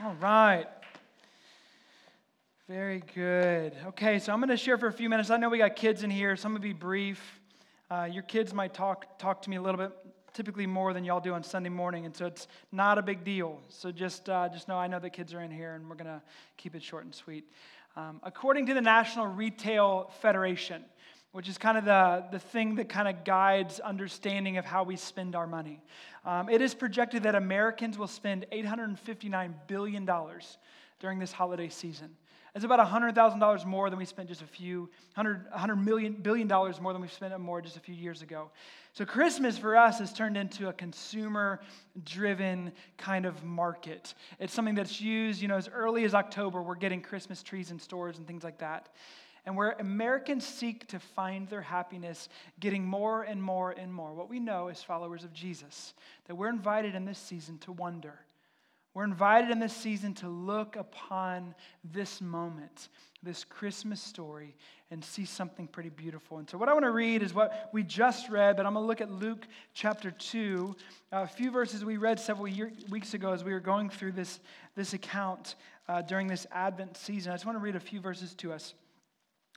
All right. Very good. Okay, so I'm going to share for a few minutes. I know we got kids in here, so I'm going to be brief. Uh, your kids might talk, talk to me a little bit, typically more than y'all do on Sunday morning, and so it's not a big deal. So just, uh, just know I know the kids are in here, and we're going to keep it short and sweet. Um, according to the National Retail Federation, which is kind of the, the thing that kind of guides understanding of how we spend our money. Um, it is projected that Americans will spend $859 billion during this holiday season. It's about $100,000 more than we spent just a few, 100, 100 million, billion dollars more than we spent more just a few years ago. So Christmas for us has turned into a consumer driven kind of market. It's something that's used, you know, as early as October, we're getting Christmas trees in stores and things like that and where Americans seek to find their happiness getting more and more and more. What we know as followers of Jesus, that we're invited in this season to wonder. We're invited in this season to look upon this moment, this Christmas story, and see something pretty beautiful. And so, what I want to read is what we just read, but I'm going to look at Luke chapter 2, a few verses we read several year, weeks ago as we were going through this, this account uh, during this Advent season. I just want to read a few verses to us.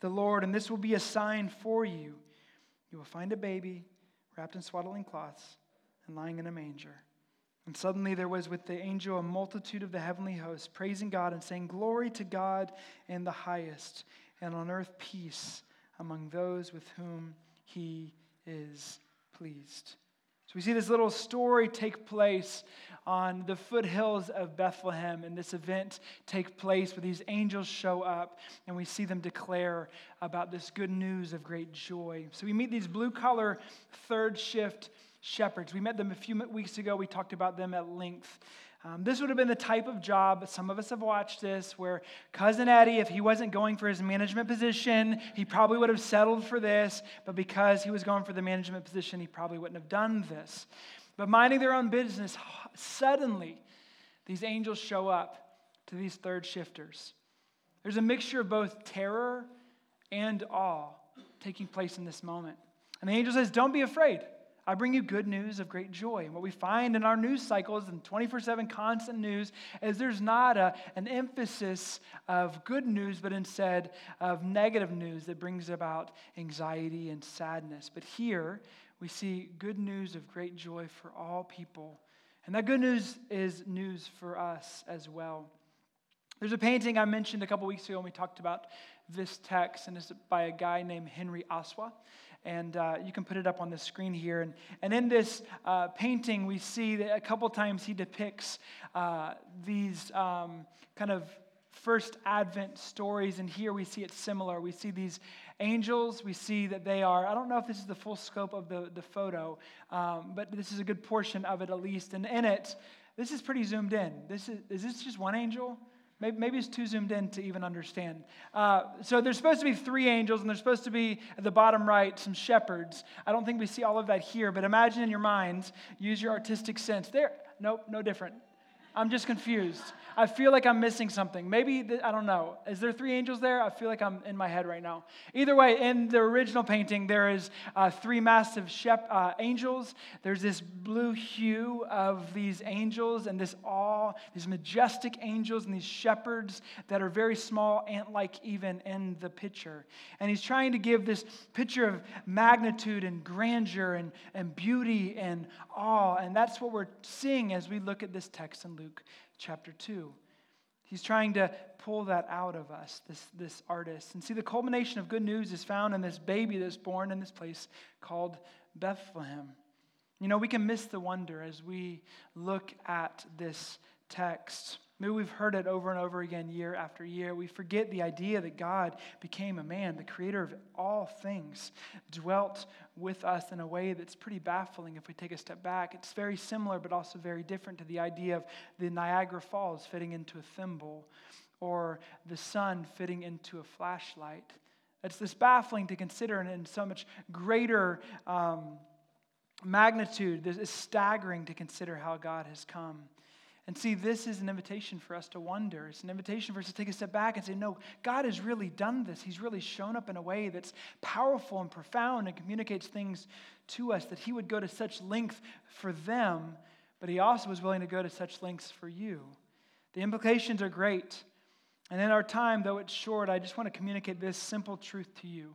the Lord, and this will be a sign for you. You will find a baby wrapped in swaddling cloths and lying in a manger. And suddenly there was with the angel a multitude of the heavenly hosts, praising God and saying, Glory to God in the highest, and on earth peace among those with whom he is pleased. So we see this little story take place on the foothills of Bethlehem, and this event take place where these angels show up, and we see them declare about this good news of great joy. So we meet these blue collar third shift shepherds. We met them a few weeks ago. We talked about them at length. Um, this would have been the type of job, some of us have watched this, where Cousin Eddie, if he wasn't going for his management position, he probably would have settled for this, but because he was going for the management position, he probably wouldn't have done this. But minding their own business, suddenly these angels show up to these third shifters. There's a mixture of both terror and awe taking place in this moment. And the angel says, Don't be afraid. I bring you good news of great joy. And what we find in our news cycles and 24 7 constant news is there's not a, an emphasis of good news, but instead of negative news that brings about anxiety and sadness. But here, we see good news of great joy for all people. And that good news is news for us as well. There's a painting I mentioned a couple weeks ago when we talked about this text, and it's by a guy named Henry Ossawa. And uh, you can put it up on the screen here. And, and in this uh, painting, we see that a couple times he depicts uh, these um, kind of first Advent stories, and here we see it similar. We see these angels, we see that they are, I don't know if this is the full scope of the, the photo, um, but this is a good portion of it at least. And in it, this is pretty zoomed in. This is, is this just one angel? Maybe, maybe it's too zoomed in to even understand. Uh, so there's supposed to be three angels, and there's supposed to be at the bottom right some shepherds. I don't think we see all of that here, but imagine in your minds, use your artistic sense. There, nope, no different. I'm just confused. I feel like I'm missing something. Maybe, I don't know. Is there three angels there? I feel like I'm in my head right now. Either way, in the original painting, there is uh, three massive shep- uh, angels. There's this blue hue of these angels and this awe, these majestic angels and these shepherds that are very small, ant like even in the picture. And he's trying to give this picture of magnitude and grandeur and, and beauty and awe. And that's what we're seeing as we look at this text in Luke chapter 2. He's trying to pull that out of us, this, this artist. And see, the culmination of good news is found in this baby that's born in this place called Bethlehem. You know, we can miss the wonder as we look at this text. Maybe we've heard it over and over again, year after year. We forget the idea that God became a man, the creator of all things, dwelt with us in a way that's pretty baffling if we take a step back. It's very similar, but also very different to the idea of the Niagara Falls fitting into a thimble or the sun fitting into a flashlight. It's this baffling to consider and in so much greater um, magnitude. It's staggering to consider how God has come. And see, this is an invitation for us to wonder. It's an invitation for us to take a step back and say, no, God has really done this. He's really shown up in a way that's powerful and profound and communicates things to us that He would go to such length for them, but He also was willing to go to such lengths for you. The implications are great. And in our time, though it's short, I just want to communicate this simple truth to you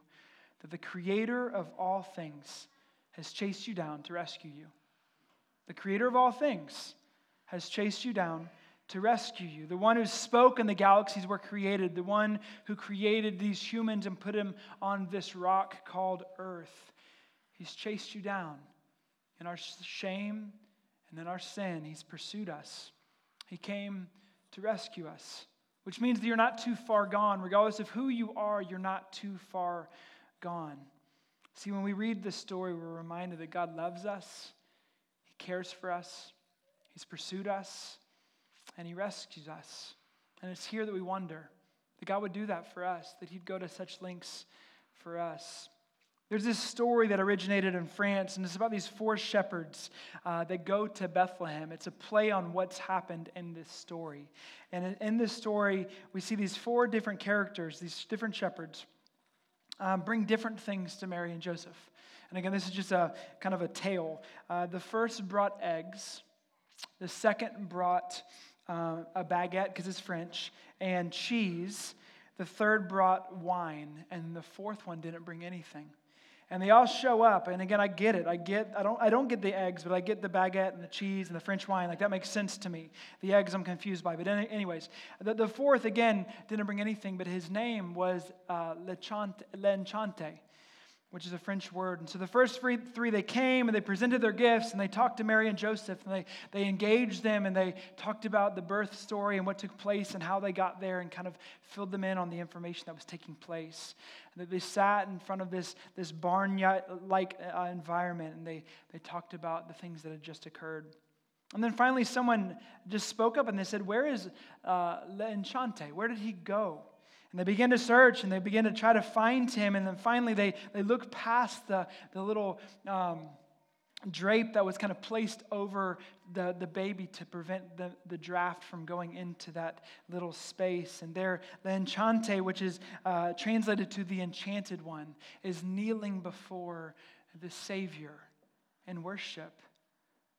that the Creator of all things has chased you down to rescue you. The Creator of all things has chased you down to rescue you. The one who spoke and the galaxies were created, the one who created these humans and put them on this rock called Earth. He's chased you down in our shame and in our sin. He's pursued us. He came to rescue us, which means that you're not too far gone. Regardless of who you are, you're not too far gone. See, when we read this story, we're reminded that God loves us, He cares for us, He's pursued us and He rescues us. And it's here that we wonder that God would do that for us, that He'd go to such lengths for us. There's this story that originated in France, and it's about these four shepherds uh, that go to Bethlehem. It's a play on what's happened in this story. And in, this story, we see these four different characters, these different shepherds, um, bring different things to Mary and Joseph. And again, this is just a kind of a tale. Uh, the first brought eggs, the second brought uh, a baguette because it's French and cheese. The third brought wine, and the fourth one didn't bring anything. And they all show up, and again, I get it. I get, I don't, I don't get the eggs, but I get the baguette and the cheese and the French wine. Like that makes sense to me. The eggs, I'm confused by. But anyways, the, the fourth again didn't bring anything, but his name was uh, L'Enchante, which is a French word. And so the first three, three, they came and they presented their gifts and they talked to Mary and Joseph and they, they engaged them and they talked about the birth story and what took place and how they got there and kind of filled them in on the information that was taking place. And they sat in front of this, this barn like uh, environment and they, they talked about the things that had just occurred. And then finally, someone just spoke up and they said, Where is uh, Enchante? Where did he go? And they begin to search and they begin to try to find him. And then finally, they, they look past the, the little um, drape that was kind of placed over the, the baby to prevent the, the draft from going into that little space. And there, the enchante, which is uh, translated to the enchanted one, is kneeling before the Savior in worship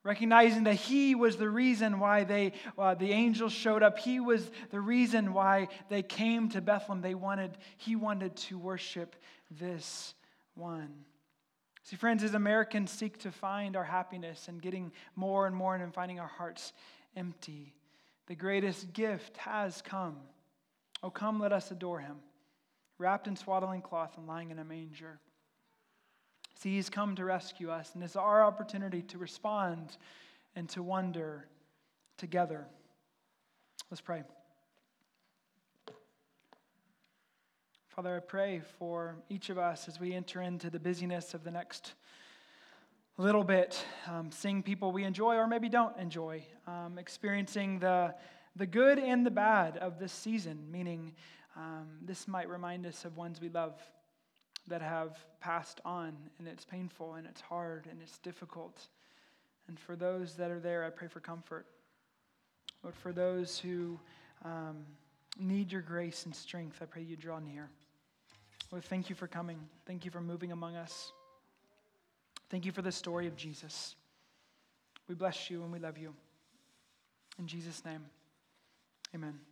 recognizing that he was the reason why they uh, the angels showed up. He was the reason why they came to bethlehem. They wanted he wanted to worship this one. See friends as americans seek to find our happiness and getting more and more and finding our hearts empty the greatest gift has come. Oh come let us adore him wrapped in swaddling cloth and lying in a manger See, He's come to rescue us, and it's our opportunity to respond and to wonder together. Let's pray. Father, I pray for each of us as we enter into the busyness of the next little bit, um, seeing people we enjoy or maybe don't enjoy, um, experiencing the, the good and the bad of this season, meaning um, this might remind us of ones we love that have passed on, and it's painful, and it's hard, and it's difficult. And for those that are there, I pray for comfort. But for those who um, need your grace and strength, I pray you draw near. Lord, thank you for coming. Thank you for moving among us. Thank you for the story of Jesus. We bless you and we love you. In Jesus' name, amen.